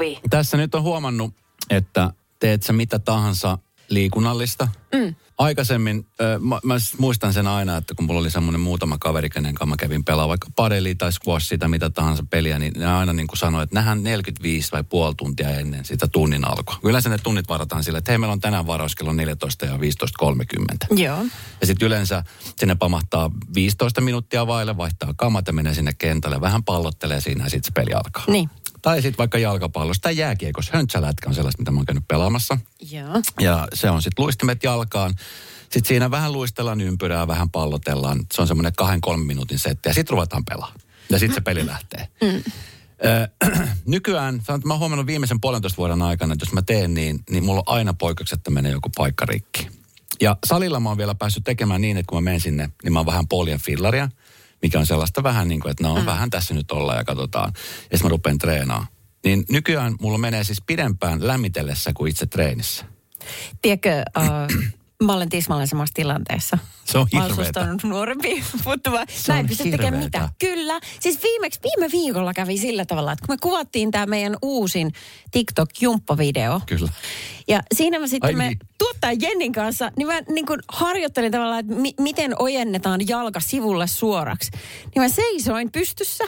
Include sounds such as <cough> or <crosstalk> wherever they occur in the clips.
Suvi. Tässä nyt on huomannut, että teet sä mitä tahansa liikunnallista. Mm. Aikaisemmin, äh, mä, mä muistan sen aina, että kun mulla oli semmoinen muutama kaveri, kenen kanssa mä kävin pelaa vaikka padeli tai squashia tai mitä tahansa peliä, niin ne aina niin kuin sanoi, että nähdään 45 vai puoli tuntia ennen sitä tunnin alkua. Yleensä ne tunnit varataan sille, että hei, meillä on tänään varaus kello 14 ja 15.30. Joo. Ja sitten yleensä sinne pamahtaa 15 minuuttia vaille, vaihtaa kamat ja menee sinne kentälle, vähän pallottelee siinä ja sitten se peli alkaa. Niin. Tai sitten vaikka jalkapallossa tai jääkiekossa. Höntsälätkä on sellaista, mitä mä oon käynyt pelaamassa. Joo. Ja se on sitten luistimet jalkaan. Sitten siinä vähän luistellaan ympyrää, vähän pallotellaan. Se on semmoinen kahden, kolmen minuutin setti ja sitten ruvetaan pelaa. Ja sitten se peli lähtee. Ö, <clears throat> nykyään, sanon, että mä oon huomannut viimeisen puolentoista vuoden aikana, että jos mä teen niin, niin mulla on aina poikkeuksetta menee joku paikka rikki. Ja salilla mä oon vielä päässyt tekemään niin, että kun mä menen sinne, niin mä oon vähän poljen fillaria, mikä on sellaista vähän niin kuin, että no mm. vähän tässä nyt ollaan ja katsotaan. Ja sitten mä rupean treenaamaan. Niin nykyään mulla menee siis pidempään lämmitellessä kuin itse treenissä. Tiedätkö, uh, <clears throat> mä olen tismalleen samassa tilanteessa. Se on Mä olen hirveetä. nuorempi, <laughs> mutta mä, Se mä en pysty tekemään hirveetä. mitään. Kyllä. Siis viimeksi, viime viikolla kävi sillä tavalla, että kun me kuvattiin tämä meidän uusin TikTok-jumppavideo. Kyllä. Ja siinä mä sitten Ai me niin. tuottaja Jennin kanssa, niin mä niin kuin harjoittelin tavallaan, että mi- miten ojennetaan jalka sivulle suoraksi. Niin mä seisoin pystyssä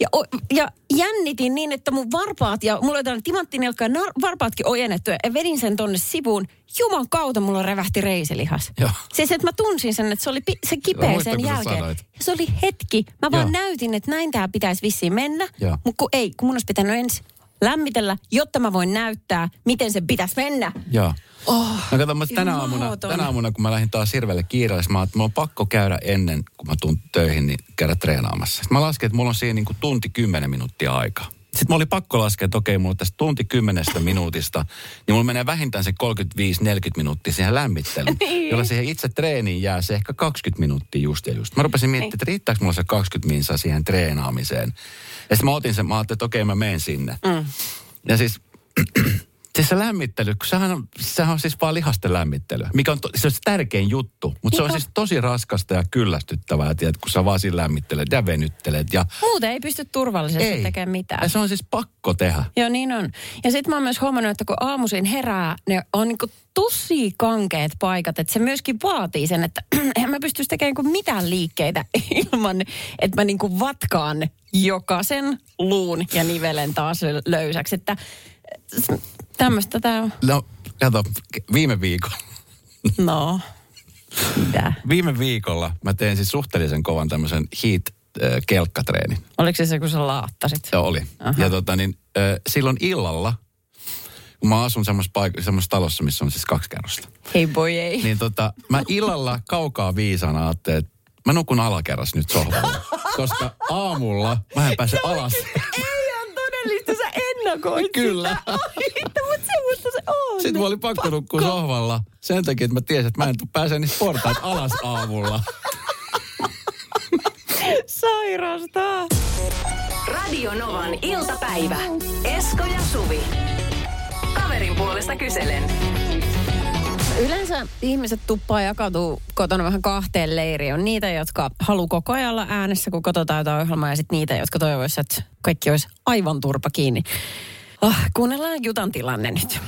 ja, o- ja jännitin niin, että mun varpaat ja mulla oli timanttinelkka ja nar- varpaatkin ojennettu ja vedin sen tonne sivuun. Juman kautta mulla revähti reisilihas. Joo. Siis että mä tunsin sen, että se oli pi- se kipeä muistan, sen jälkeen. sanoit. Ja se oli hetki. Mä vaan Joo. näytin, että näin tää pitäisi vissiin mennä. Mutta kun ei, kun mun olisi pitänyt ensin lämmitellä, jotta mä voin näyttää, miten se pitäisi mennä. Joo. Oh, No kato, mä tänä aamuna, tänä aamuna, kun mä lähdin taas Sirvelle kiireellä, mä että mulla on pakko käydä ennen, kun mä tuun töihin, niin käydä treenaamassa. Sitten mä lasken, että mulla on siinä niin kuin tunti kymmenen minuuttia aikaa. Sitten mä oli pakko laskea, että okei, mulla tästä tunti kymmenestä minuutista, niin mulla menee vähintään se 35-40 minuuttia siihen lämmittelyyn, <laughs> jolla siihen itse treeniin jää se ehkä 20 minuuttia just ja just. Mä rupesin miettimään, että riittääkö mulla se 20 minsaa siihen treenaamiseen. Ja sitten mä otin sen, mä ajattelin, että okei, mä menen sinne. Mm. Ja siis <clears throat> Siis se lämmittely, kun sehän on, sehän on siis vaan lihasten lämmittely, mikä on, to, se on se tärkein juttu. Mutta se on siis tosi raskasta ja kyllästyttävää, tiedät, kun sä vaan siinä lämmittelet ja venyttelet. Ja Muuten ei pysty turvallisesti ei. tekemään mitään. Ja se on siis pakko tehdä. Joo, niin on. Ja sitten mä oon myös huomannut, että kun aamuisin herää, ne on niinku tosi kankeet paikat. Että se myöskin vaatii sen, että <clears throat> en mä pystyisi tekemään niinku mitään liikkeitä <laughs> ilman, että mä niinku vatkaan jokaisen luun ja nivelen taas löysäksi. Että tämmöistä tää on. No, kato, viime viikolla. No, mitä? Viime viikolla mä tein siis suhteellisen kovan tämmöisen heat äh, kelkkatreenin. Oliko se se, kun sä laattasit? Se oli. Aha. Ja tota niin, äh, silloin illalla, kun mä asun semmoisessa, paik- semmoisessa talossa, missä on siis kaksi kerrosta. Ei boy ei. Niin tota, mä illalla kaukaa viisana ajattelin, että mä nukun alakerras nyt sohvalla. Koska aamulla mä en pääse alas. Ei sä ennakoit Kyllä. sitä. Mutta semmoista se on. Sitten mä olin pakko nukkua sohvalla sen takia, että mä tiesin, että mä en pääse niistä portaat alas aamulla. <laughs> Sairasta. Radio Novan iltapäivä. Esko ja Suvi. Kaverin puolesta kyselen. Yleensä ihmiset tuppaa jakautuu kotona vähän kahteen leiriin. On niitä, jotka haluaa koko ajan olla äänessä, kun katsotaan jotain ohjelmaa, ja sitten niitä, jotka toivoisivat, että kaikki olisi aivan turpa kiinni. Oh, kuunnellaan Jutan tilanne nyt.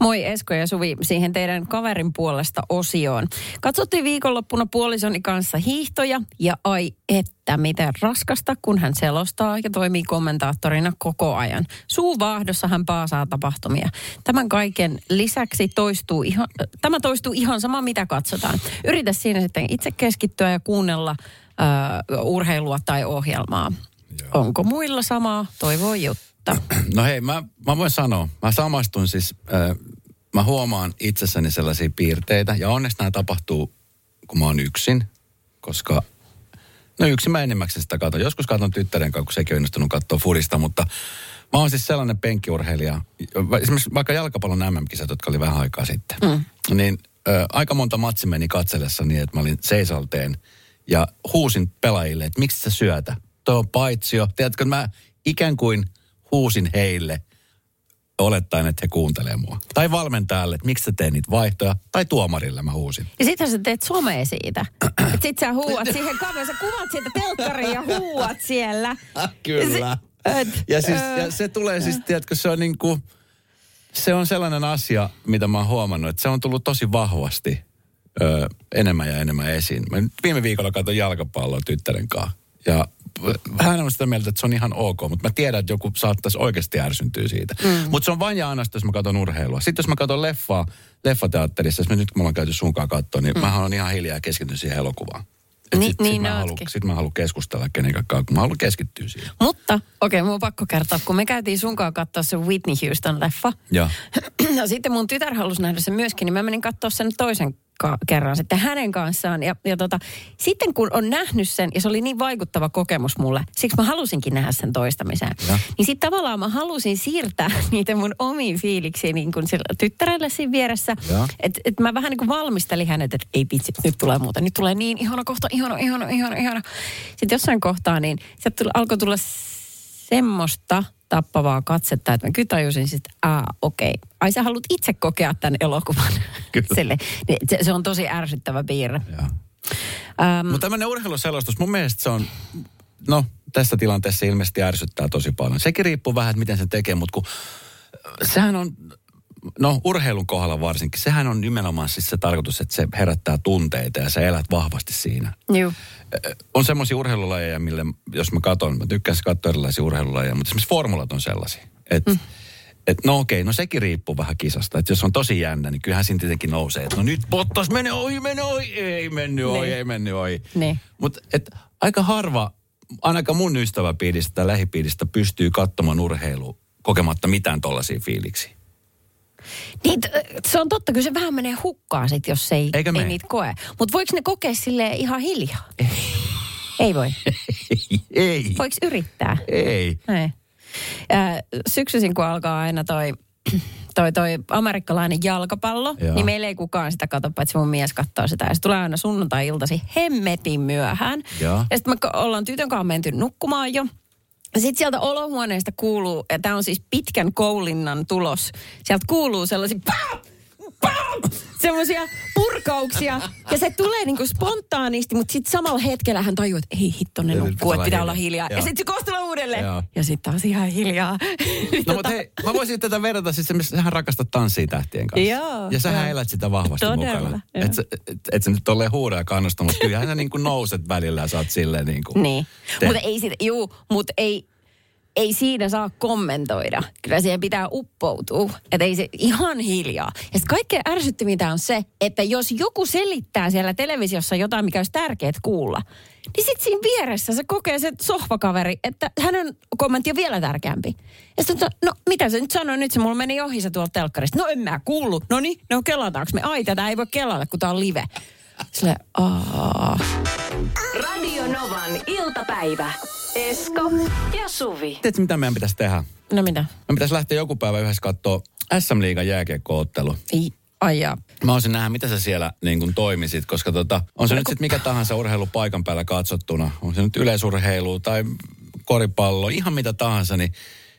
Moi Esko ja Suvi siihen teidän kaverin puolesta osioon. Katsottiin viikonloppuna puolisoni kanssa hiihtoja ja ai että miten raskasta, kun hän selostaa ja toimii kommentaattorina koko ajan. Suuvaahdossa hän paasaa tapahtumia. Tämän kaiken lisäksi toistuu ihan, tämä toistuu ihan sama mitä katsotaan. Yritä siinä sitten itse keskittyä ja kuunnella äh, urheilua tai ohjelmaa. Onko muilla samaa? Toivoo Jutta. No hei, mä, mä voin sanoa, mä samastun siis, äh, mä huomaan itsessäni sellaisia piirteitä, ja onneksi nämä tapahtuu, kun mä oon yksin. koska no yksi mä enimmäkseen sitä katon. Joskus katon tyttären kanssa, kun sekin on innostunut katsoa furista, mutta mä oon siis sellainen penkkiurheilija, esimerkiksi vaikka jalkapallon MM-kisat, jotka oli vähän aikaa sitten, mm. niin ö, aika monta matsi meni katsellessa niin, että mä olin seisalteen ja huusin pelaajille, että miksi sä syötä? Tuo on paitsio. Tiedätkö, mä ikään kuin huusin heille olettaen, että he kuuntelee mua. Tai valmentajalle, että miksi sä teet niitä vaihtoja. Tai tuomarille mä huusin. Ja sitten sä teet somea siitä. Et sit sä huuat siihen kameraan, sä kuvat siitä telkkariin ja huuat siellä. Kyllä. Se, et, Ja, siis, ja se tulee siis, tiedätkö, se on niin kuin, se on sellainen asia, mitä mä oon huomannut, että se on tullut tosi vahvasti ö, enemmän ja enemmän esiin. Mä viime viikolla katsoin jalkapalloa tyttären kanssa. Ja hän on sitä mieltä, että se on ihan ok, mutta mä tiedän, että joku saattaisi oikeasti ärsyntyä siitä. Mm. Mutta se on vain ja ainoastaan, jos mä katson urheilua. Sitten jos mä katson leffaa, leffateatterissa, jos me nyt kun me ollaan käyty sunkaan katsoa, niin mm. mä on ihan hiljaa ja keskityn siihen elokuvaan. Ni- Niin, sitten niin sit mä, ootkin. sit mä haluan keskustella kenenkään kun mä haluan keskittyä siihen. Mutta, okei, okay, mun on pakko kertoa, kun me käytiin sunkaan katsoa se Whitney Houston-leffa. <clears throat> Ja. No sitten mun tytär halusi nähdä sen myöskin, niin mä menin katsoa sen toisen ka- kerran sitten hänen kanssaan. Ja, ja tota, sitten kun on nähnyt sen, ja se oli niin vaikuttava kokemus mulle, siksi mä halusinkin nähdä sen toistamiseen. Ja. Niin sitten tavallaan mä halusin siirtää <laughs> niitä mun omiin fiiliksiin niin kuin sillä tyttärellä siinä vieressä. Että et mä vähän niin kuin valmistelin hänet, että ei vitsi, nyt tulee muuta. Nyt tulee niin ihana kohta, ihana, ihana, ihana, ihana. Sitten jossain kohtaa niin sieltä tuli, alkoi tulla semmoista tappavaa katsetta, että mä kyllä tajusin sitten, että okei, okay. ai sä haluat itse kokea tämän elokuvan. <laughs> Kyllä. Sille. Niin Se, se on tosi ärsyttävä piirre. ja. Ähm, Mutta tämmöinen urheiluselostus, mun mielestä se on, no tässä tilanteessa ilmeisesti ärsyttää tosi paljon. Sekin riippuu vähän, että miten sen tekee, mutta kun sehän on, no urheilun kohdalla varsinkin, sehän on nimenomaan siis se tarkoitus, että se herättää tunteita ja sä elät vahvasti siinä. juu. Ö, On semmoisia urheilulajeja, mille, jos mä katson, mä tykkään katsoa erilaisia urheilulajeja, mutta esimerkiksi formulat on sellaisia. Että mm. et, no okei, no sekin riippuu vähän kisasta. Että jos on tosi jännä, niin kyllähän siinä tietenkin nousee, että no nyt Bottas mene ohi, mene ohi, ei mennyt ohi, Niin. ei mennyt ohi. Niin. Mutta aika harva, ainakaan mun ystäväpiiristä tai lähipiiristä pystyy katsomaan urheilua kokematta mitään tollaisia fiiliksiä. Niin, se on totta, kyllä se vähän menee hukkaan sit, jos ei, Eikö ei mene? niitä koe. Mutta voiko ne kokea sille ihan hiljaa? ei voi. <laughs> ei, Voiko yrittää? ei. Ei. Äh, syksyisin, kun alkaa aina toi, toi, toi amerikkalainen jalkapallo, Joo. niin meillä ei kukaan sitä katso, paitsi mun mies katsoo sitä. Ja se tulee aina sunnuntai-iltasi hemmetin myöhään. Joo. Ja sitten me ollaan tytön kanssa menty nukkumaan jo. Sitten sieltä olohuoneesta kuuluu, ja tämä on siis pitkän koulinnan tulos, sieltä kuuluu sellaisia pam, semmoisia purkauksia. Ja se tulee niinku spontaanisti, mutta sitten samalla hetkellä hän tajuu, että ei hitto, ne nukkuu, pitää että pitää olla hiljaa. hiljaa. Ja sitten se kostelee uudelleen. Joo. Ja sitten taas ihan hiljaa. No mutta hei, mä voisin tätä verrata, siis se, sähän rakastat tanssia tähtien kanssa. Joo, Ja sähän joo. elät sitä vahvasti Todella, mukana. joo. Et, sä- et, et sä nyt tolleen huuda ja kannusta, mutta kyllähän sä niin kuin nouset välillä ja sä oot silleen niin kuin... Niin. Mutta ei, sitä, juu, mut ei, ei siinä saa kommentoida. Kyllä siihen pitää uppoutua. Että ei se ihan hiljaa. Ja kaikkein ärsyttävintä on se, että jos joku selittää siellä televisiossa jotain, mikä olisi tärkeää kuulla, niin sitten siinä vieressä se kokee se sohvakaveri, että hänen kommentti on vielä tärkeämpi. Ja sitten no mitä se nyt sanoi, nyt se mulla meni ohi se tuolta telkkarista. No en mä kuullut. No niin, no kelataanko me? Ai, tätä ei voi kelata, kun tää on live. Sille, aah. Radio Novan iltapäivä. Esko ja Suvi. Tiedätkö, mitä meidän pitäisi tehdä? No mitä? Me pitäisi lähteä joku päivä yhdessä katsoa SM Liigan jääkiekkoottelu. Ei, ai jaa. Mä olisin nähdä, mitä sä siellä niin kuin toimisit, koska tota, on se nyt sitten mikä tahansa urheilu paikan päällä katsottuna. On se nyt yleisurheilu tai koripallo, ihan mitä tahansa, niin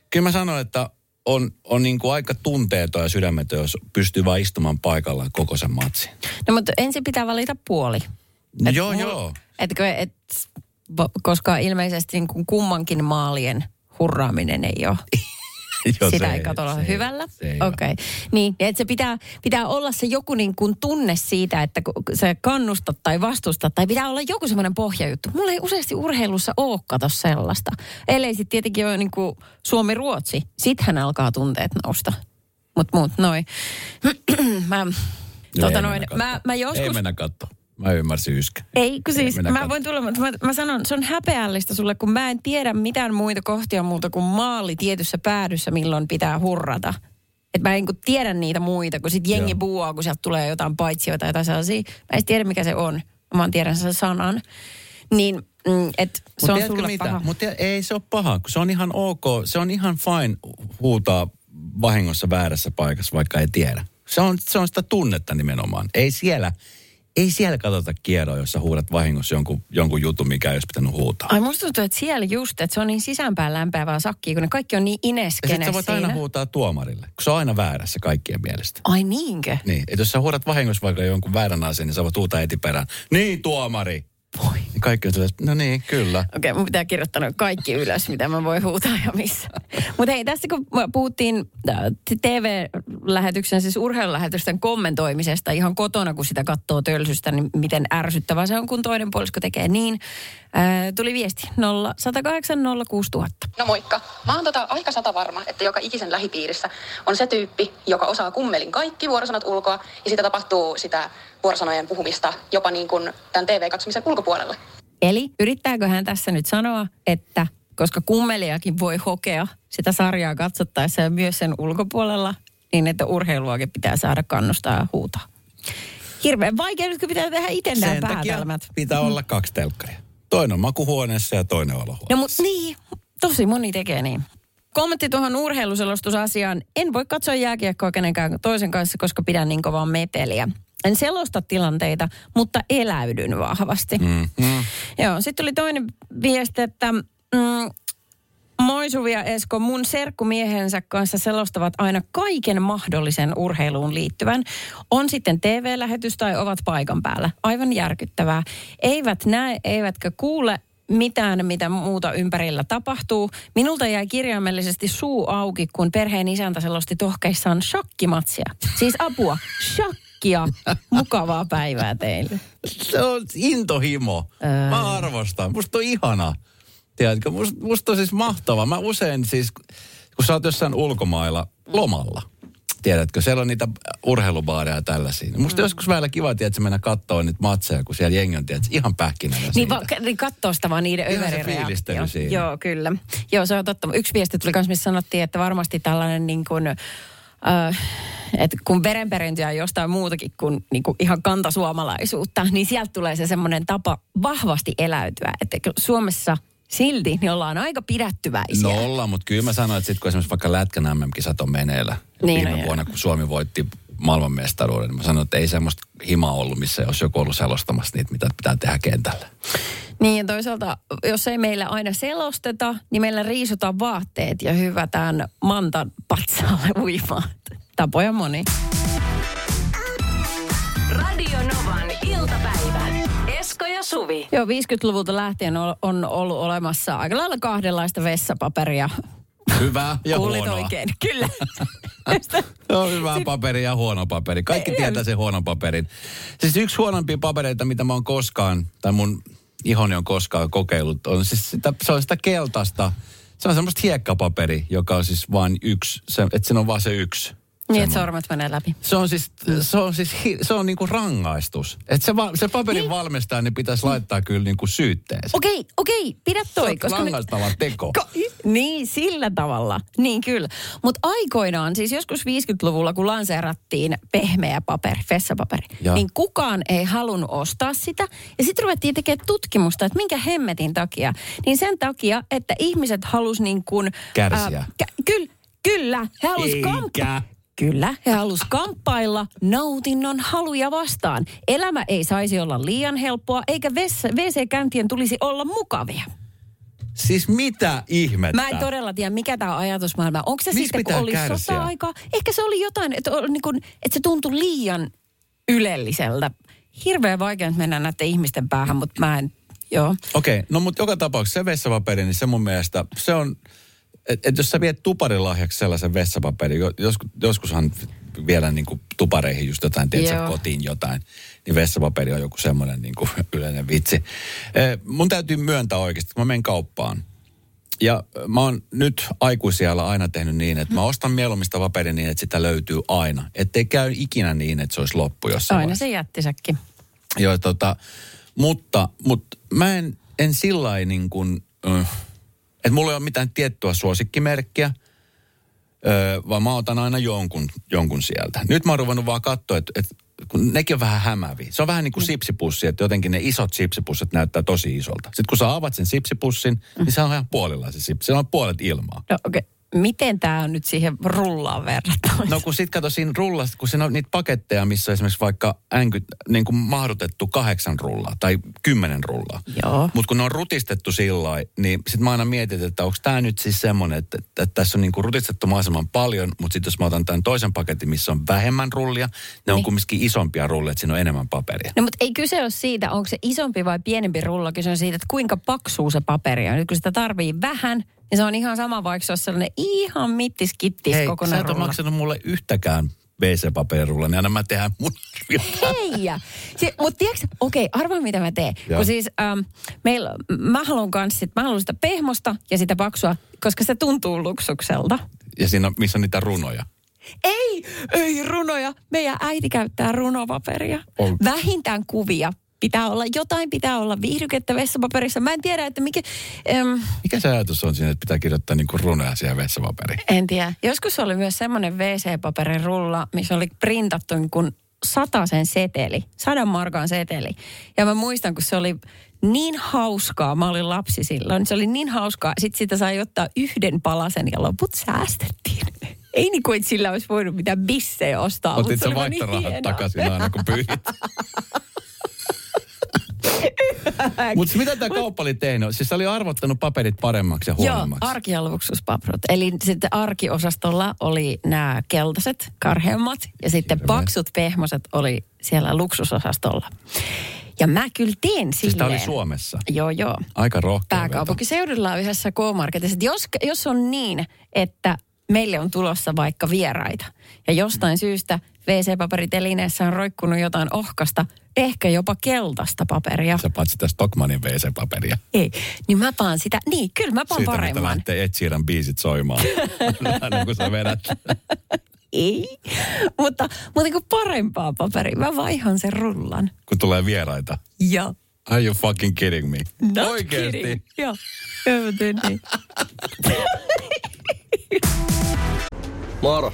kyllä mä sanon, että on, on niin kuin aika tunteeton ja sydämetön, jos pystyy vaan istumaan paikallaan koko sen matsin. No mutta ensin pitää valita puoli. No Et joo, mul- joo. Etkö, et, koska ilmeisesti niin kuin kummankin maalien hurraaminen ei ole. <laughs> Joo, Sitä se ei kato olla se hyvällä. Okei. Okay. Niin, että se pitää, pitää olla se joku niin kuin tunne siitä, että se kannustat tai vastustat, tai pitää olla joku semmoinen pohjajuttu. Mulla ei useasti urheilussa ole kato sellaista. Ellei sitten tietenkin ole niin kuin Suomi-Ruotsi. Sittenhän alkaa tunteet nousta. Mutta muut <clears throat> noin. mä, tota noin, mä, mä joskus... Ei mennä katsoa. Mä ymmärsin yskä. Ei, kun siis mä voin tulla, mutta mä, mä sanon, se on häpeällistä sulle, kun mä en tiedä mitään muita kohtia muuta kuin maali tietyssä päädyssä, milloin pitää hurrata. Et mä en kun tiedä niitä muita, kun sit jengi Joo. buuaa, kun sieltä tulee jotain paitsioita tai sellaisia. Mä en tiedä, mikä se on. mä vaan tiedän sen sanan. Niin, mm, et se Mut on sulle mitä? paha. Mutta ei se ole paha, kun se on ihan ok. Se on ihan fine huutaa vahingossa väärässä paikassa, vaikka ei tiedä. Se on, se on sitä tunnetta nimenomaan. Ei siellä, ei siellä katsota kierroa, jos sä huudat vahingossa jonkun, jonkun jutun, mikä ei olisi pitänyt huutaa. Ai musta tuntuu, että siellä just, että se on niin sisäänpäin lämpäävää sakkia, kun ne kaikki on niin ja ineskene sitten sä voit siinä. aina huutaa tuomarille, kun se on aina väärässä kaikkien mielestä. Ai niinkö? Niin, että jos sä huudat vahingossa vaikka jonkun väärän asian, niin sä voit huutaa heti perään. Niin, tuomari! Voi. Niin kaikki on no niin, kyllä. Okei, mun pitää kirjoittaa noin kaikki ylös, mitä mä voin huutaa ja missä. Mutta hei, tässä kun puhuttiin äh, TV-lähetyksen, siis urheilulähetysten kommentoimisesta ihan kotona, kun sitä katsoo tölsystä, niin miten ärsyttävää se on, kun toinen puolisko tekee niin. Äh, tuli viesti 0 108 06000. No moikka. Mä oon tota aika sata varma, että joka ikisen lähipiirissä on se tyyppi, joka osaa kummelin kaikki vuorosanat ulkoa ja sitä tapahtuu sitä vuorosanojen puhumista jopa niin kuin tämän TV-katsomisen ulkopuolella. Eli yrittääkö hän tässä nyt sanoa, että koska kummeliakin voi hokea sitä sarjaa katsottaessa ja myös sen ulkopuolella, niin että urheiluakin pitää saada kannustaa ja huutaa. Hirveän vaikea nyt, kun pitää tehdä itse nämä päätelmät. pitää olla kaksi telkkaria. Toinen on makuhuoneessa ja toinen olohuoneessa. No mutta niin, tosi moni tekee niin. Kommentti tuohon urheiluselostusasiaan. En voi katsoa jääkiekkoa kenenkään toisen kanssa, koska pidän niin kovaa meteliä. En selosta tilanteita, mutta eläydyn vahvasti. Mm, mm. Joo, sitten tuli toinen viesti, että mm, Moi Suvi ja Esko, mun serkkumiehensä kanssa selostavat aina kaiken mahdollisen urheiluun liittyvän. On sitten TV-lähetys tai ovat paikan päällä. Aivan järkyttävää. Eivät näe, eivätkä kuule mitään, mitä muuta ympärillä tapahtuu. Minulta jäi kirjaimellisesti suu auki, kun perheen isäntä selosti tohkeissaan shakkimatsia. Siis apua, shakkia. Mukavaa päivää teille. Se on intohimo. Ää. Mä arvostan. Musta on ihana. Tiedätkö, musta, musta on siis mahtava. Mä usein siis, kun sä oot jossain ulkomailla lomalla, tiedätkö, siellä on niitä urheilubaareja ja tällaisia. Niin Musta mm. joskus välillä kiva, tiedätkö, mennä katsoa niitä matseja, kun siellä jengi on, tiedätkö, ihan pähkinänä Niin, va, niin katsoo sitä vaan niiden fiilistely siinä. Joo, kyllä. Joo, se on totta. Yksi viesti tuli myös, missä sanottiin, että varmasti tällainen niin kuin, äh, että kun verenperintöä on jostain muutakin kuin, niin kuin ihan kantasuomalaisuutta, niin sieltä tulee se semmoinen tapa vahvasti eläytyä. Että Suomessa silti niin ollaan aika pidättyväisiä. No ollaan, mutta kyllä mä sanoin, että sit kun esimerkiksi vaikka Lätkän MM-kisat on meneillä, Niin, viime no joo. vuonna kun Suomi voitti maailmanmestaruuden, niin mä sanoin, että ei semmoista himaa ollut, missä olisi joku ollut selostamassa niitä, mitä pitää tehdä kentällä. Niin ja toisaalta, jos ei meillä aina selosteta, niin meillä riisutaan vaatteet ja hyvätään mantan patsaalle uimaan. Tapoja moni. Radio Novan iltapäivä. Esko ja Suvi. Joo, 50-luvulta lähtien on, ollut olemassa aika lailla kahdenlaista vessapaperia. Hyvää ja Kuulit huonoa. oikein, kyllä. <laughs> <laughs> No hyvä paperi ja huono paperi. Kaikki tietää sen huonon paperin. Siis yksi huonompia papereita, mitä mä oon koskaan, tai mun ihoni on koskaan kokeillut, on siis sitä, se on sitä keltaista. Se on semmoista hiekkapaperi, joka on siis vain yksi, se, että siinä on vaan se yksi. Niin, että sormet menee läpi. Se on siis, se on siis, se on niinku rangaistus. Että se, va, se paperin valmistaja, niin pitäisi laittaa kyllä niinku syytteeseen. Okei, okei, pidä Se toi. on koska nyt- rangaistava teko. Ko- niin, sillä tavalla. Niin kyllä. Mutta aikoinaan, siis joskus 50-luvulla, kun lanseerattiin pehmeä paperi, vessapaperi, Ja. niin kukaan ei halunnut ostaa sitä. Ja sitten ruvettiin tekemään tutkimusta, että minkä hemmetin takia. Niin sen takia, että ihmiset halus niin kuin... Kärsiä. kä- kyllä, kyllä. He halus Eikä. Kyllä, he halus kamppailla nautinnon haluja vastaan. Elämä ei saisi olla liian helppoa, eikä WC-käyntien tulisi olla mukavia. Siis mitä ihmettä? Mä en todella tiedä, mikä tämä ajatusmaailma. Onko se Miksi sitten, kun oli kärsiä? sota-aika? Ehkä se oli jotain, että, niin kuin, että se tuntui liian ylelliseltä. Hirveän vaikea nyt mennä näiden ihmisten päähän, mutta mä en, joo. Okei, no mutta joka tapauksessa se vessapaperi, niin se mun mielestä, se on, että et jos sä viet tuparilahjaksi sellaisen vessapaperin, jo- joskus, joskushan vielä niin kuin tupareihin just jotain, teet sä Joo. kotiin jotain, niin vessapaperi on joku semmoinen niin kuin <laughs> yleinen vitsi. Eh, mun täytyy myöntää oikeasti, kun mä menen kauppaan, ja mä oon nyt aikuisiellä aina tehnyt niin, että mä ostan mieluummin sitä paperia niin, että sitä löytyy aina. Ettei käy ikinä niin, että se olisi loppu jossain Aina vaiheessa. se jättisäkki. Joo, tota, mutta, mutta mä en, en sillä niin kuin, äh, että mulla ei ole mitään tiettyä suosikkimerkkiä, äh, vaan mä otan aina jonkun, jonkun sieltä. Nyt mä oon ruvennut vaan katsoa, että, että kun nekin on vähän hämäviä. Se on vähän niin kuin sipsipussi, että jotenkin ne isot sipsipussit näyttää tosi isolta. Sitten kun sä avaat sen sipsipussin, niin se on ihan puolilla se sipsi. Se on puolet ilmaa. No okei. Okay. Miten tämä on nyt siihen rullaan verrattuna? No kun sit kato siinä rullasta, kun siinä on niitä paketteja, missä on esimerkiksi vaikka änky, niin kuin mahdutettu kahdeksan rullaa tai kymmenen rullaa. Joo. Mutta kun ne on rutistettu sillä niin sit mä aina mietin, että onko tämä nyt siis semmoinen, että, että, että tässä on niin kuin rutistettu mahdollisimman paljon, mutta sitten jos mä otan tämän toisen paketin, missä on vähemmän rullia, ne on Niin. kumminkin isompia rullia, että siinä on enemmän paperia. No mutta ei kyse ole siitä, onko se isompi vai pienempi rulla. Kyse on siitä, että kuinka paksuu se paperi on. Nyt kun sitä tarvii vähän, niin se on ihan sama, vaikka se on sellainen ihan mittiskittis Hei, sä kokonaan et ole maksanut mulle yhtäkään WC-paperirulla, niin aina mä tehdään mun <laughs> Hei! Si- Mutta tiedätkö, okei, arvaa mitä mä teen. Joo. Kun siis ähm, meillä, mä haluan sit, mä haluan sitä pehmosta ja sitä paksua, koska se tuntuu luksukselta. Ja siinä on, missä on niitä runoja. Ei, ei runoja. Meidän äiti käyttää runopaperia. On. Vähintään kuvia. Pitää olla, jotain pitää olla viihdykettä vessapaperissa. Mä en tiedä, että mikä... Äm, Mikä se ajatus on siinä, että pitää kirjoittaa niinku runoja siihen vessapaperiin? en tiedä. Joskus oli myös semmoinen WC-paperin rulla, missä oli printattu niin kuin sen seteli, sadan markan seteli. Ja mä muistan, kun se oli niin hauskaa, mä olin lapsi silloin, se oli niin hauskaa. Sitten sitä sai ottaa yhden palasen ja loput säästettiin. <laughs> Ei niin kuin, että sillä olisi voinut mitään bissejä ostaa. Otit sä niin vaihtorahat hienoa. takaisin aina, kun pyyhit. <laughs> Mutta mitä tämä kauppa oli tehnyt? Siis se oli arvottanut paperit paremmaksi ja Joo, huonommaksi. arki- ja luksuspaprot. Eli sitten arkiosastolla oli nämä keltaiset, karheammat, ja sitten Hirveet. paksut, pehmoset oli siellä luksusosastolla. Ja mä kyllä teen silleen. Siis tää oli Suomessa. Joo, joo. Aika rohkea. Pääkaupunkiseudulla on yhdessä K-Marketissa. Jos, jos on niin, että meille on tulossa vaikka vieraita, ja jostain syystä WC-paperitelineessä on roikkunut jotain ohkasta, ehkä jopa keltaista paperia. Sä paat sitä Stockmanin WC-paperia. Ei, niin mä paan sitä, niin kyllä mä paan Siitä mitä paremman. lähtee Ed Sheeran biisit soimaan. <laughs> Vähän niin kuin sä vedät. Ei, mutta, mutta kun parempaa paperia, mä vaihan sen rullan. Kun tulee vieraita. Ja. Are you fucking kidding me? Not Oikeesti? kidding. Joo, joo mä teen niin. Moro,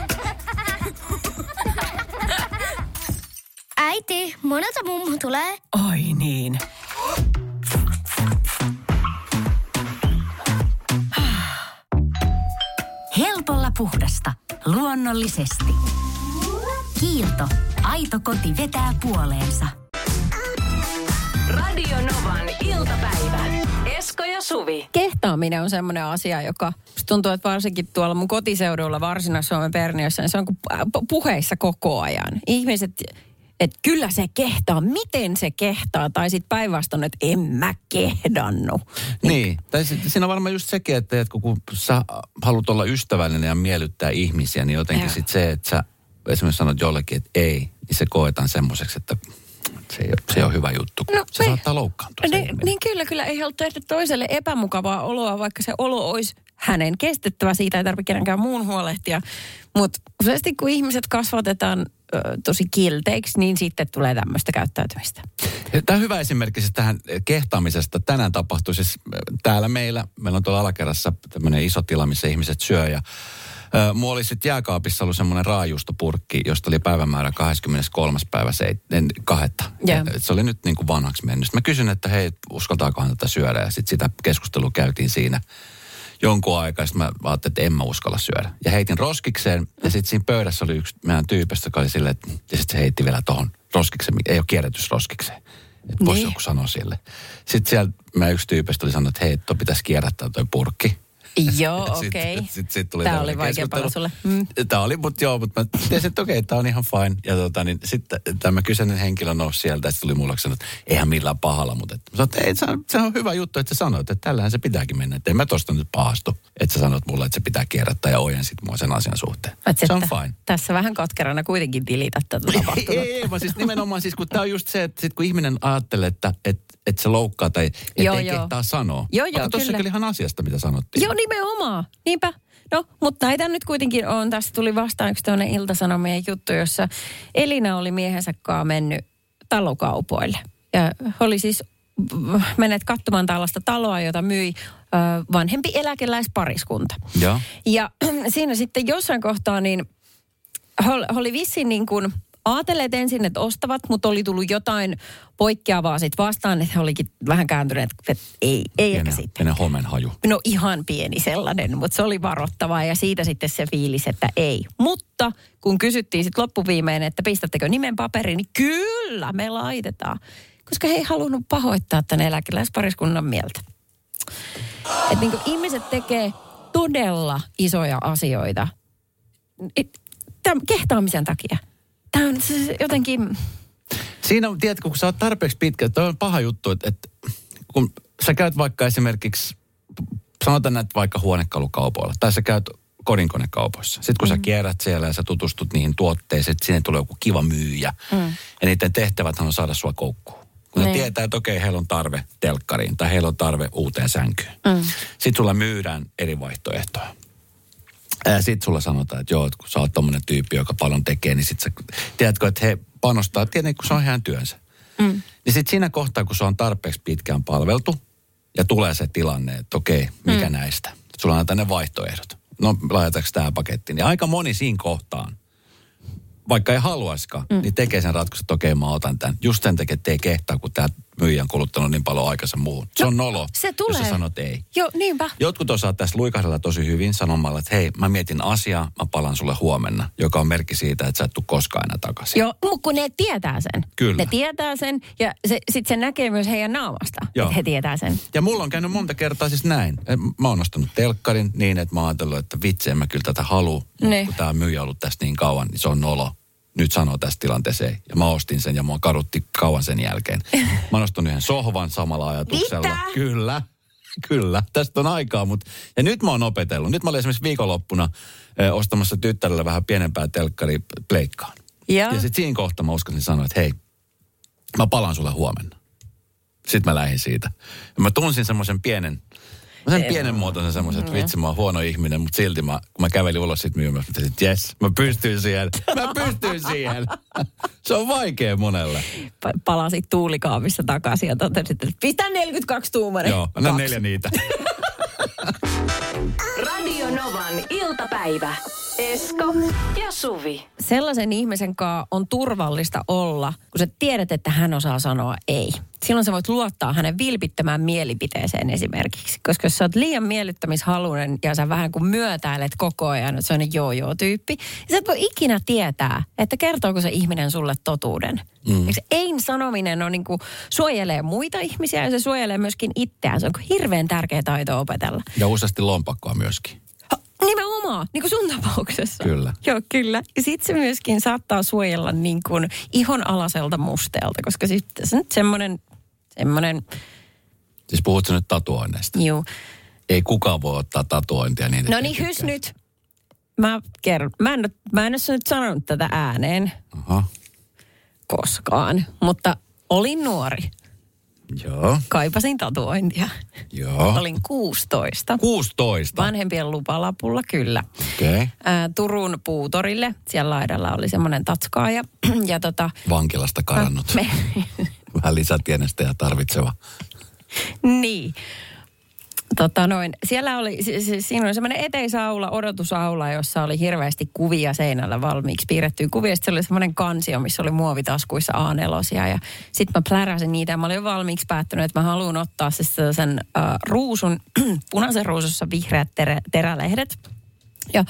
Äiti, monelta mummu tulee? Oi niin. Helpolla puhdasta. Luonnollisesti. Kiilto. Aito koti vetää puoleensa. Radio Novan iltapäivä. Esko ja Suvi. Kehtaaminen on semmoinen asia, joka tuntuu, että varsinkin tuolla mun kotiseudulla Varsinais-Suomen Perniössä, niin se on kuin pu- puheissa koko ajan. Ihmiset, että kyllä se kehtaa, miten se kehtaa, tai sitten päinvastoin, että en mä kehdannut. Niin, tai si- siinä on varmaan just sekin, että, että kun sä haluat olla ystävällinen ja miellyttää ihmisiä, niin jotenkin Joo. sit se, että sä esimerkiksi sanot jollekin, että ei, niin se koetaan semmoiseksi, että se ei, ole, se ei ole hyvä juttu. No, se me- saattaa loukkaantua. se Niin, niin kyllä, kyllä ei halua tehdä toiselle epämukavaa oloa, vaikka se olo olisi hänen kestettävä. Siitä ei tarvitse kenenkään muun huolehtia. Mutta useasti kun ihmiset kasvatetaan tosi kilteiksi, niin sitten tulee tämmöistä käyttäytymistä. Tämä on hyvä esimerkki siis tähän kehtaamisesta. Tänään tapahtui siis täällä meillä, meillä on tuolla alakerrassa tämmöinen iso tila, missä ihmiset syö ja Mulla oli sitten jääkaapissa ollut semmoinen raajustopurkki, josta oli päivämäärä 23. päivä seitten, kahetta. Joo. Et Se oli nyt niin kuin vanhaksi mennyt. Mä kysyin, että hei, uskaltaakohan tätä syödä. Ja sitten sitä keskustelua käytiin siinä jonkun aikaa. Sitten mä ajattelin, että en mä uskalla syödä. Ja heitin roskikseen. Ja sitten siinä pöydässä oli yksi meidän tyypistä, joka oli silleen, että ja sitten se heitti vielä tuohon roskikseen. Ei ole kierrätysroskikseen. Että voisi Niin. joku sanoa sille. Sitten siellä mä yksi tyypistä oli sanonut, että hei, tuo pitäisi kierrättää toi purkki. Joo, <laughs> Sit- okei. sit- sit tuli Tämä oli keskustelu. sulle. Mm. Tämä oli, mutta joo, mutta mä tiesin, että okei, tämä on ihan fine. Ja tota, niin sitten tämä kyseinen henkilö nousi sieltä ja sitten tuli mulle sanoi, että eihän millään pahalla, mutta että, sanoin, että ei, se, on, se on hyvä juttu, että sä sanoit, että tällähän se pitääkin mennä. Että en mä tosta nyt pahastu, että sä sanoit mulle, että se pitää kierrättää ja ojensit mua sen asian suhteen. Paitsi, se on fine. Tässä vähän katkerana kuitenkin tilitä tätä <laughs> tapahtunut. Ei, ei, vaan siis nimenomaan siis, kun tämä on just se, että sit kun ihminen ajattelee, että, että, että se loukkaa tai että Joo, ei joo. kehtaa sanoa. Joo, joo, Vaikka tuossa kyllä. ihan asiasta, mitä sanottiin. Joo, nimenomaan. Niinpä. No, mutta näitä nyt kuitenkin on. Tässä tuli vastaan yksi tuonne iltasanomien juttu, jossa Elina oli miehensä kanssa mennyt talokaupoille. Ja oli siis menneet katsomaan tällaista taloa, jota myi vanhempi eläkeläispariskunta. Joo. Ja <clears throat> siinä sitten jossain kohtaa niin oli vissiin niin kuin ajatelleet ensin, että ostavat, mutta oli tullut jotain poikkeavaa sitten vastaan, että he olikin vähän kääntyneet, että ei, ei ehkä Pienen, sitten. pienen homenhaju. No ihan pieni sellainen, mutta se oli varoittavaa ja siitä sitten se fiilis, että ei. Mutta kun kysyttiin sitten loppuviimein, että pistättekö nimen paperiin, niin kyllä me laitetaan. Koska he ei halunnut pahoittaa tämän eläkeläispariskunnan mieltä. Että niin ihmiset tekee todella isoja asioita tämän kehtaamisen takia. Tämä on se jotenkin... Siinä on, tiedätkö, kun sä oot tarpeeksi pitkä, toi on paha juttu, että, että kun sä käyt vaikka esimerkiksi, sanotaan näitä vaikka huonekalukaupoilla, tai sä käyt kodinkonekaupoissa. Sitten kun mm. sä kierrät siellä ja sä tutustut niihin tuotteisiin, että sinne tulee joku kiva myyjä. Mm. Ja niiden tehtävät on saada sua koukkuun. Kun ne Niin. tietää, että okei, heillä on tarve telkkariin tai heillä on tarve uuteen sänkyyn. Mm. Sitten sulla myydään eri vaihtoehtoja. Sitten sulle sanotaan, että joo, että kun sä oot tommonen tyyppi, joka paljon tekee, niin sit sä, tiedätkö, että he panostaa, tietenkin kun se on heidän työnsä. Mm. Niin sitten siinä kohtaa, kun se on tarpeeksi pitkään palveltu ja tulee se tilanne, että okei, mikä mm. näistä? Sulla on tänne vaihtoehdot. No, laitetaanko tämä paketti? Niin aika moni siinä kohtaan, vaikka ei haluaisikaan, mm. niin tekee sen ratkaisun, että okei, mä otan tämän. Just sen takia, että ei kehtaa, kun tämä myyjä on kuluttanut niin paljon aikansa muuhun. Se on nolo, se tulee. jos sä sanot ei. Joo, niinpä. Jotkut osaa tästä luikahdella tosi hyvin sanomalla, että hei, mä mietin asiaa, mä palaan sulle huomenna, joka on merkki siitä, että sä et tuu koskaan enää takaisin. Joo, mutta kun ne tietää sen. Kyllä. Ne tietää sen ja se, sitten se näkee myös heidän naamasta, Joo. että he tietää sen. Ja mulla on käynyt monta kertaa siis näin. Et Mä oon ostanut telkkarin niin, että mä oon ajatellut, että vitsi, en mä kyllä tätä halua. Mutta Ne. kun tämä myyjä on ollut tässä niin kauan, niin se on nolo. Nyt sanoo tästä tilanteeseen. Ja mä ostin sen ja mua karutti kauan sen jälkeen. Mä ostanut yhden sohvan samalla ajatuksella. Mitä? Kyllä. Kyllä, tästä on aikaa, mutta ja nyt mä oon opetellut. Nyt mä olin esimerkiksi viikonloppuna ö, ostamassa tyttärelle vähän pienempää telkkari pleikkaan. Ja, Ja sitten siinä kohtaa mä uskalsin sanoa, että hei, mä palaan sulle huomenna. Sitten mä lähdin siitä. Ja mä tunsin semmoisen pienen, sen pienen muotoisen semmoisen, että vitsi mä oon huono ihminen, mutta silti mä, kun mä kävelin ulos siitä myymästä, mä tein, että jes, mä pystyn siihen. Mä pystyn siihen. Se on vaikea monelle. pa- palasit tuulikaapissa takaisin ja totesit, että pistä 42 tuumainen. Joo, anna neljä niitä. Radio Novan iltapäivä. Esko ja Suvi. Sellaisen ihmisen kanssa on turvallista olla, kun sä tiedät, että hän osaa sanoa ei. Silloin sä voit luottaa hänen vilpittömään mielipiteeseen esimerkiksi. Koska jos sä oot liian miellyttämishalunen ja sä vähän kuin myötäilet koko ajan, että se on joo-joo-tyyppi, niin sä et voi ikinä tietää, että kertooko se ihminen sulle totuuden. Mm. Se ein sanominen on niin kuin, suojelee muita ihmisiä ja se suojelee myöskin itseään. Se on hirveän tärkeä taito opetella. Ja useasti lompakkoa myöskin. Ha, Nimenomaan, niin kuin sun tapauksessa. Kyllä. Joo, kyllä. Ja sitten se myöskin saattaa suojella niin kuin ihon alaselta musteelta, koska sitten se nyt semmoinen, semmoinen, Siis puhut nyt tatuoinneista. juu. Ei kukaan voi ottaa tatuointia niin, No niin, hys nyt. Mä kerron. Mä en, mä en ole nyt sanonut tätä ääneen Aha. koskaan, mutta olin nuori. Joo, Kaipasin tatuointia. joo. Olin 16. 16. Vanhempien lupalapulla, kyllä. Okei. Okay. Ää, Turun puutorille. Siellä laidalla oli semmoinen tatskaaja. <clears throat> ja tota, Vankilasta karannut. me, <laughs> Vähän lisätienestä ja tarvitseva. Niin. Tota noin, siellä oli, si- si- siinä oli semmoinen eteisaula, odotusaula, jossa oli hirveästi kuvia seinällä valmiiksi piirrettyä kuvia. Sitten oli semmoinen kansio, missä oli muovitaskuissa a ja sitten mä pläräsin niitä ja mä olin jo valmiiksi päättänyt, että mä haluan ottaa siis sen äh, ruusun, <clears throat> punaisen ruusussa vihreät terä, terälehdet. Ja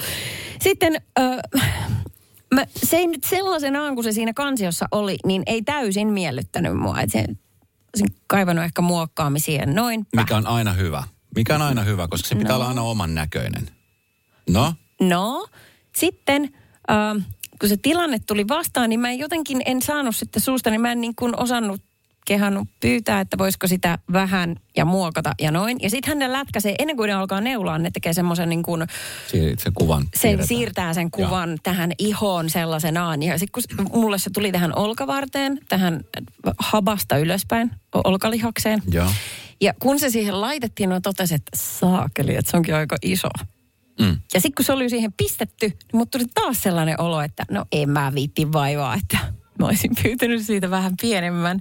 sitten äh, mä, se ei nyt sellaisenaan, kun se siinä kansiossa oli, niin ei täysin miellyttänyt mua. Et se, olisin kaivannut ehkä muokkaamisia noin. Mikä on aina hyvä. Mikä on aina hyvä, koska se pitää No. olla aina oman näköinen. No? No, sitten äh, kun se tilanne tuli vastaan, niin mä en jotenkin en saanut sitten suusta, niin mä en niin kuin osannut kehannut pyytää, että voisiko sitä vähän ja muokata ja noin. Ja sitten hän lätkäsee, ennen kuin ne alkaa neulaa, ne tekee semmoisen niin kuin, se kuvan sen siirretään. siirtää sen kuvan tähän ihoon sellaisenaan. Ja sitten kun mulle se tuli tähän olkavarteen, tähän habasta ylöspäin, olkalihakseen. Joo. Ja kun se siihen laitettiin, no totesi, että saakeli, että se onkin aika iso. Mm. Ja sitten kun se oli siihen pistetty, niin mut tuli taas sellainen olo, että no en mä viitti vaivaa, että mä olisin pyytänyt siitä vähän pienemmän.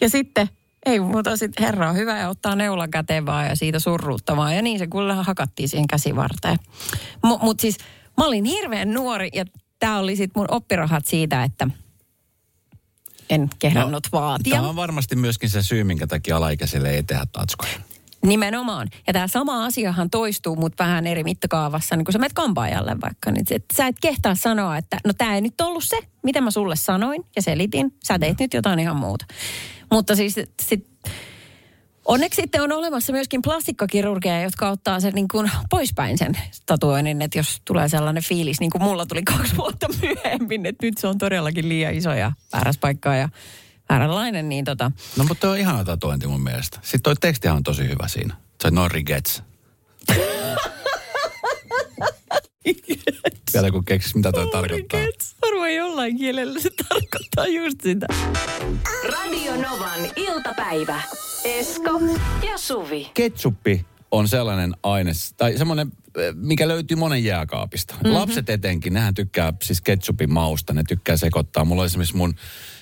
Ja sitten ei muuta sitten herra on hyvä ja ottaa neulan käteen vaan ja siitä surruuttamaan. Ja niin se kyllä hakattiin siihen käsivarteen. Mutta mut siis mä olin hirveän nuori ja tämä oli sitten mun oppirahat siitä, että en kehdannut no, vaatia. Tämä on varmasti myöskin se syy, minkä takia alaikäiselle ei tehdä tatskoja. Nimenomaan. Ja tämä sama asiahan toistuu, mutta vähän eri mittakaavassa, niin kun sä menet kampaajalle vaikka. Niin et, sä et kehtaa sanoa, että no tämä ei nyt ollut se, mitä mä sulle sanoin ja selitin. Sä teit nyt jotain ihan muuta. Mutta siis sit, onneksi sitten on olemassa myöskin plastikkakirurgeja, jotka ottaa sen niin kuin poispäin sen tatuoinnin, että jos tulee sellainen fiilis, niin kuin mulla tuli kaksi vuotta myöhemmin, että nyt se on todellakin liian iso ja väärässä paikkaa ja vääränlainen, niin tota, No mutta toi on ihana tatuointi mun mielestä. Sitten toi tekstihan on tosi hyvä siinä. Se on no regrets. <laughs> Vielä kun keksis, mitä toi tarkoittaa. Varmaan jollain kielellä se tarkoittaa just sitä. Radio Novan iltapäivä. Esko ja Suvi. Ketsuppi on sellainen aine, tai semmoinen, eh, mikä löytyy monen jääkaapista. Mm-hmm. Lapset etenkin, nehän tykkää siis ketsupin mausta, ne tykkää sekoittaa. Mulla on esimerkiksi mun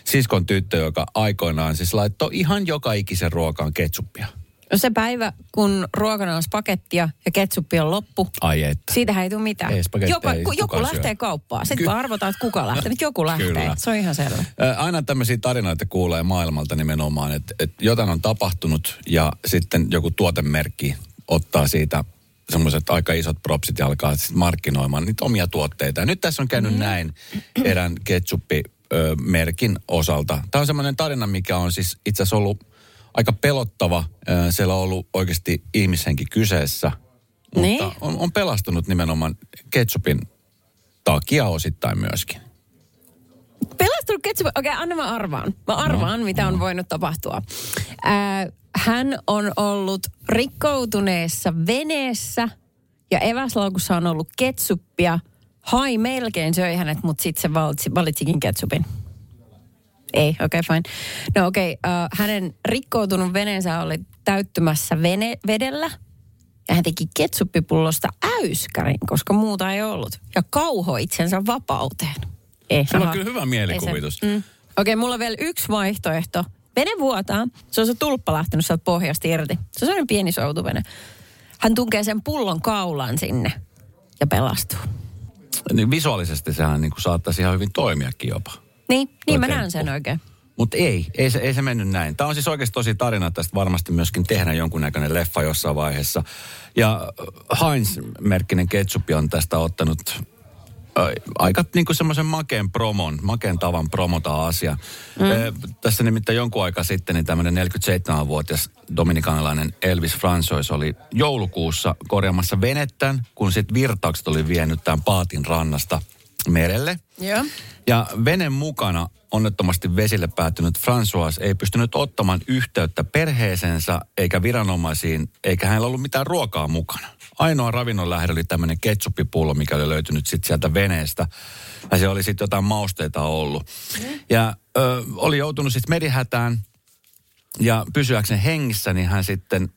siskon tyttö, joka aikoinaan siis laittoi ihan joka ikisen ruokaan ketsuppia. No se päivä, kun ruokana on pakettia ja ketsuppi on loppu, Ai että. siitähän ei tule mitään. Ei Joka, ei ku, joku lähtee syö. kauppaan. Sitten Ky- arvotaan, että kuka lähtee. Nyt joku lähtee. Kyllä. Se on ihan selvä. Aina tämmöisiä tarinoita kuulee maailmalta nimenomaan, että, että jotain on tapahtunut ja sitten joku tuotemerkki ottaa siitä semmoiset aika isot propsit ja alkaa sitten markkinoimaan niitä omia tuotteita. Ja nyt tässä on käynyt mm. näin erään ketsuppi-merkin osalta. Tämä on semmoinen tarina, mikä on siis itse asiassa ollut aika pelottava. Siellä on ollut oikeasti ihmishenki kyseessä, mutta Niin. on, on pelastunut nimenomaan ketsupin takia osittain myöskin. Pelastunut ketsuppi. Okei, anna mä arvaan. Mä arvaan, no, mitä on voinut tapahtua. Ää, hän on ollut rikkoutuneessa veneessä ja eväslaukussa on ollut ketsuppia. Hai melkein söi hänet, mutta sitten se valitsi, valitsikin ketsupin. Ei, okei, okay, fine. No okei, okay, uh, hänen rikkoutunut veneensä oli täyttymässä vene, vedellä. Ja hän teki ketsuppipullosta äyskärin, koska muuta ei ollut. Ja kauho itsensä vapauteen. Ei, Sulla on kyllä hyvä mielikuvitus. Se- Mm. Okei, mulla on vielä yksi vaihtoehto. Vene vuotaa. Se on se tulppa lähtenyt sieltä pohjasta irti. Se on sellainen pieni soutuvene. Hän tunkee sen pullon kaulan sinne ja pelastuu. Niin visuaalisesti sehän niin kuin saattaisi ihan hyvin toimiakin jopa. Niin, niin mä näen sen oikein. Mutta ei, ei se, ei se mennyt näin. Tämä on siis oikeasti tosi tarina, tästä varmasti myöskin tehdään jonkunnäköinen leffa jossain vaiheessa. Ja äh, Heinz-merkkinen ketsuppi on tästä ottanut äh, aika niin kuin semmoisen makeen promon, makeen tavan promota asia. Mm. Tässä nimittäin jonkun aika sitten niin tämmöinen 47-vuotias dominikanilainen Elvis Francois oli joulukuussa korjaamassa venettään, kun sitten virtaukset oli vienyt tämän paatin rannasta merelle. Joo. Ja venen mukana onnettomasti vesille päätynyt François ei pystynyt ottamaan yhteyttä perheeseensä eikä viranomaisiin, eikä hänellä ollut mitään ruokaa mukana. Ainoa ravinnon lähde oli tämmöinen ketsuppipullo, mikä oli löytynyt sitten sieltä veneestä. Ja se oli sitten jotain mausteita ollut. Ja ö, oli joutunut sitten merihätään ja pysyäkseen hengissä, niin hän sitten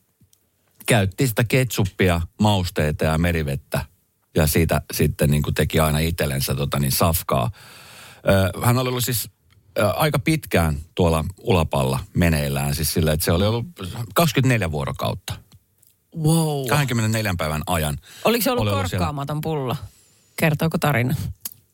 käytti sitä ketsuppia, mausteita ja merivettä. Ja siitä sitten niin kuin teki aina itsellensä tota niin safkaa. Hän oli ollut siis aika pitkään tuolla ulapalla meneillään. Siis sillä, että se oli ollut 24 vuorokautta. Wow. 24 päivän ajan. Oliko se ollut oli siellä. korkkaamaton pullo? Kertooko tarina?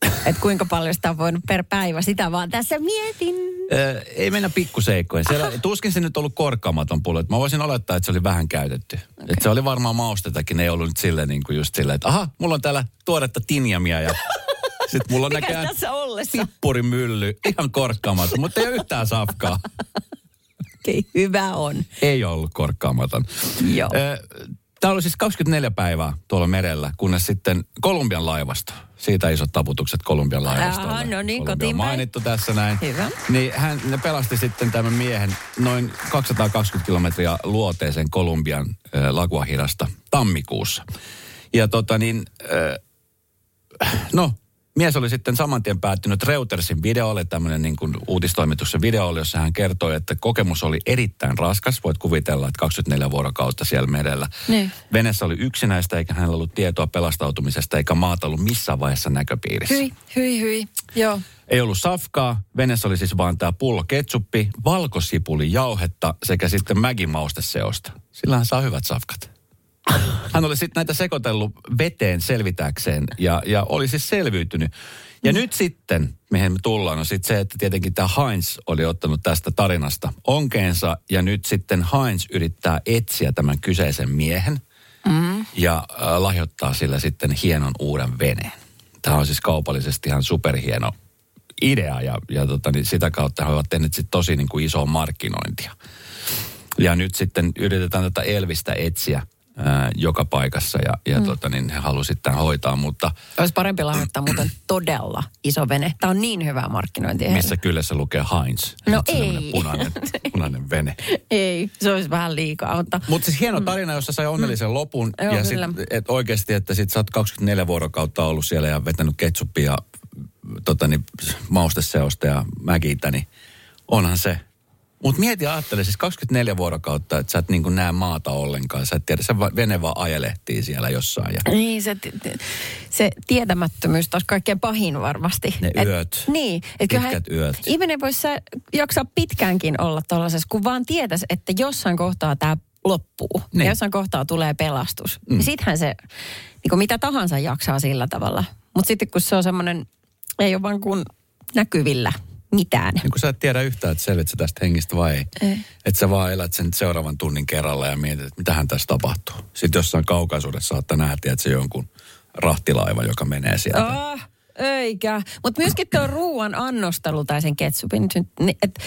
<coughs> Että kuinka paljon sitä on voinut per päivä, sitä vaan tässä mietin. Ö, ei mennä pikkuseikkoihin. Siellä, tuskin se nyt ollut korkkaamaton pullo. Mä voisin olettaa, että se oli vähän käytetty. Okay. Et se oli varmaan maustetakin. Ei ollut nyt silleen niin kuin just silleen, että aha, mulla on täällä tuoretta tinjamia ja <laughs> sitten mulla on näköjään pippurimylly. Ihan korkkaamaton, mutta ei ole yhtään safkaa. <laughs> Okei, okay, hyvä on. Ei ollut korkkaamaton. Joo. Tämä oli siis 24 päivää tuolla merellä, kunnes sitten Kolumbian laivasto, siitä isot taputukset Kolumbian laivastolle. Aha, no niin, Kolumbia mainittu tässä näin. Hyvä. Niin hän ne pelasti sitten tämän miehen noin 220 kilometriä luoteeseen Kolumbian äh, Laguahirasta tammikuussa. Ja tota niin, äh, no mies oli sitten saman tien päättynyt Reutersin videolle, tämmöinen niin kuin uutistoimituksen videolle, jossa hän kertoi, että kokemus oli erittäin raskas. Voit kuvitella, että 24 vuorokautta siellä merellä. Niin. Venessä oli yksinäistä, eikä hänellä ollut tietoa pelastautumisesta, eikä maata ollut missään vaiheessa näköpiirissä. Hyi, hyi, hyi. Joo. Ei ollut safkaa, Venessä oli siis vaan tämä pullo ketsuppi, valkosipuli jauhetta sekä sitten Maggi mausteseosta. Sillähän saa hyvät safkat. Hän oli sitten näitä sekoitellut veteen selvitäkseen ja, ja oli siis selviytynyt. Ja nyt sitten, mihin me tullaan, on sitten se, että tietenkin tämä Heinz oli ottanut tästä tarinasta onkeensa ja nyt sitten Heinz yrittää etsiä tämän kyseisen miehen Mm. ja äh, lahjoittaa sillä sitten hienon uuden veneen. Tämä on siis kaupallisesti ihan superhieno idea ja, ja tota, niin sitä kautta he ovat tehneet sit tosi niin kuin isoa markkinointia. Ja nyt sitten yritetään tätä Elvistä etsiä ää, joka paikassa ja, ja mm. tota, niin he halusivat tämän hoitaa, mutta Olisi parempi lahjoittaa muuten <clears throat> todella iso vene. Tämä on niin hyvää markkinointia. missä kyllä se lukee Heinz. No Se ei. Punainen, punainen vene. <laughs> Ei, se olisi vähän liikaa, mutta... Mutta siis hieno tarina, jossa sai onnellisen lopun. Joo, ja sit, et oikeasti, että sit sä oot 24 vuorokautta ollut siellä ja vetänyt ketsuppia tota, niin, mausteseosta ja mäkiitä, niin onhan se. Mutta mieti ja ajattele siis 24 vuorokautta, että sä et niin näe maata ollenkaan. Sä et tiedä, se va- vene vaan ajelehtii siellä jossain. Ja Niin, se, se tietämättömyys taas kaikkein pahin varmasti. Ne yöt. niin. Et Pitkät yöt. Ihminen voisi sä jaksaa pitkäänkin olla tuollaisessa, kun vaan tietäisi, että jossain kohtaa tämä loppuu. Niin. Niin. Ja jossain kohtaa tulee pelastus. Mm. Sittenhän se, niin kuin mitä tahansa jaksaa sillä tavalla. Mutta sitten kun se on semmoinen, ei ole vaan kuin näkyvillä mitään. niin kun sä et tiedä yhtään, että selvit sä tästä hengistä vai ei. Ei. Että sä vaan elät sen seuraavan tunnin kerralla ja mietit, että mitähän tässä tapahtuu. Sitten jossain kaukaisuudessa saattaa nähdä, että se jonkun rahtilaiva, joka menee sieltä. Ah, eikä. Mutta myöskin tuo ruoan annostelu tai sen ketsupin, että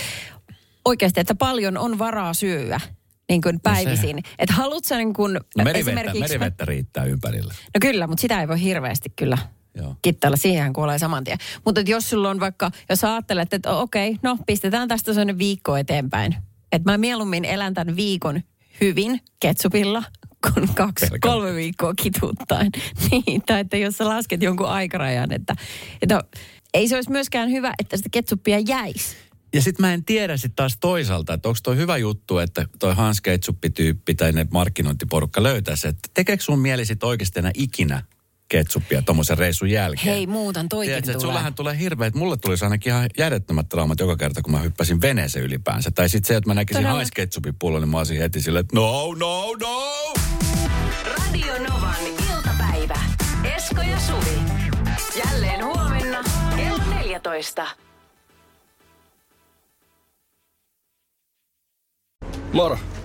oikeasti, että paljon on varaa syödä niin kuin päivisin. No että haluat sä niin kuin No merivettä, esimerkiksi... merivettä riittää ympärillä. No kyllä, mutta sitä ei voi hirveästi kyllä Joo. kittailla. Siihen kuolee saman tien. Mutta jos sulla on vaikka, jos ajattelet, että okei, no pistetään tästä sellainen viikko eteenpäin. Että mä mieluummin elän tämän viikon hyvin ketsupilla, kun kaksi, Pelkän. kolme viikkoa kituuttaen. <laughs> niin, tai että jos sä lasket jonkun aikarajan, että, että ei se olisi myöskään hyvä, että sitä ketsuppia jäisi. Ja sitten mä en tiedä sitten taas toisaalta, että onko toi hyvä juttu, että toi Hans Ketsup-tyyppi tai ne markkinointiporukka löytäisi, että tekeekö sun mieli sitten oikeasti enää ikinä ketsuppia tuommoisen reissun jälkeen? Hei, muutan toikin Tiedätkö, että tulee. sullahan tulee hirveä, että mulle tulisi ainakin ihan järjettömät traumat joka kerta, kun mä hyppäsin veneeseen ylipäänsä. Tai sitten se, että mä näkisin Todella. Heinz Ketsupin pullon, niin mä olisin heti silleen, että no, no, no! Radio Novan iltapäivä. Esko ja Suvi. Jälleen huomenna kello 14. Moro,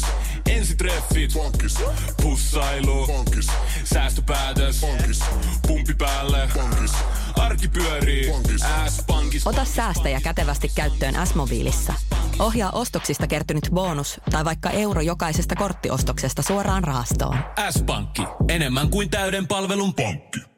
Bonkis. Ensitreffit. Bonkis. Pussailu. Bonkis. Säästöpäätös. Bonkis. Pumpi päälle. Bonkis. Arki pyörii. Bonkis. S-pankis. Ota säästäjä kätevästi käyttöön S-mobiilissa. Ohjaa ostoksista kertynyt bonus tai vaikka euro jokaisesta korttiostoksesta suoraan rahastoon. S-pankki. Enemmän kuin täyden palvelun pankki.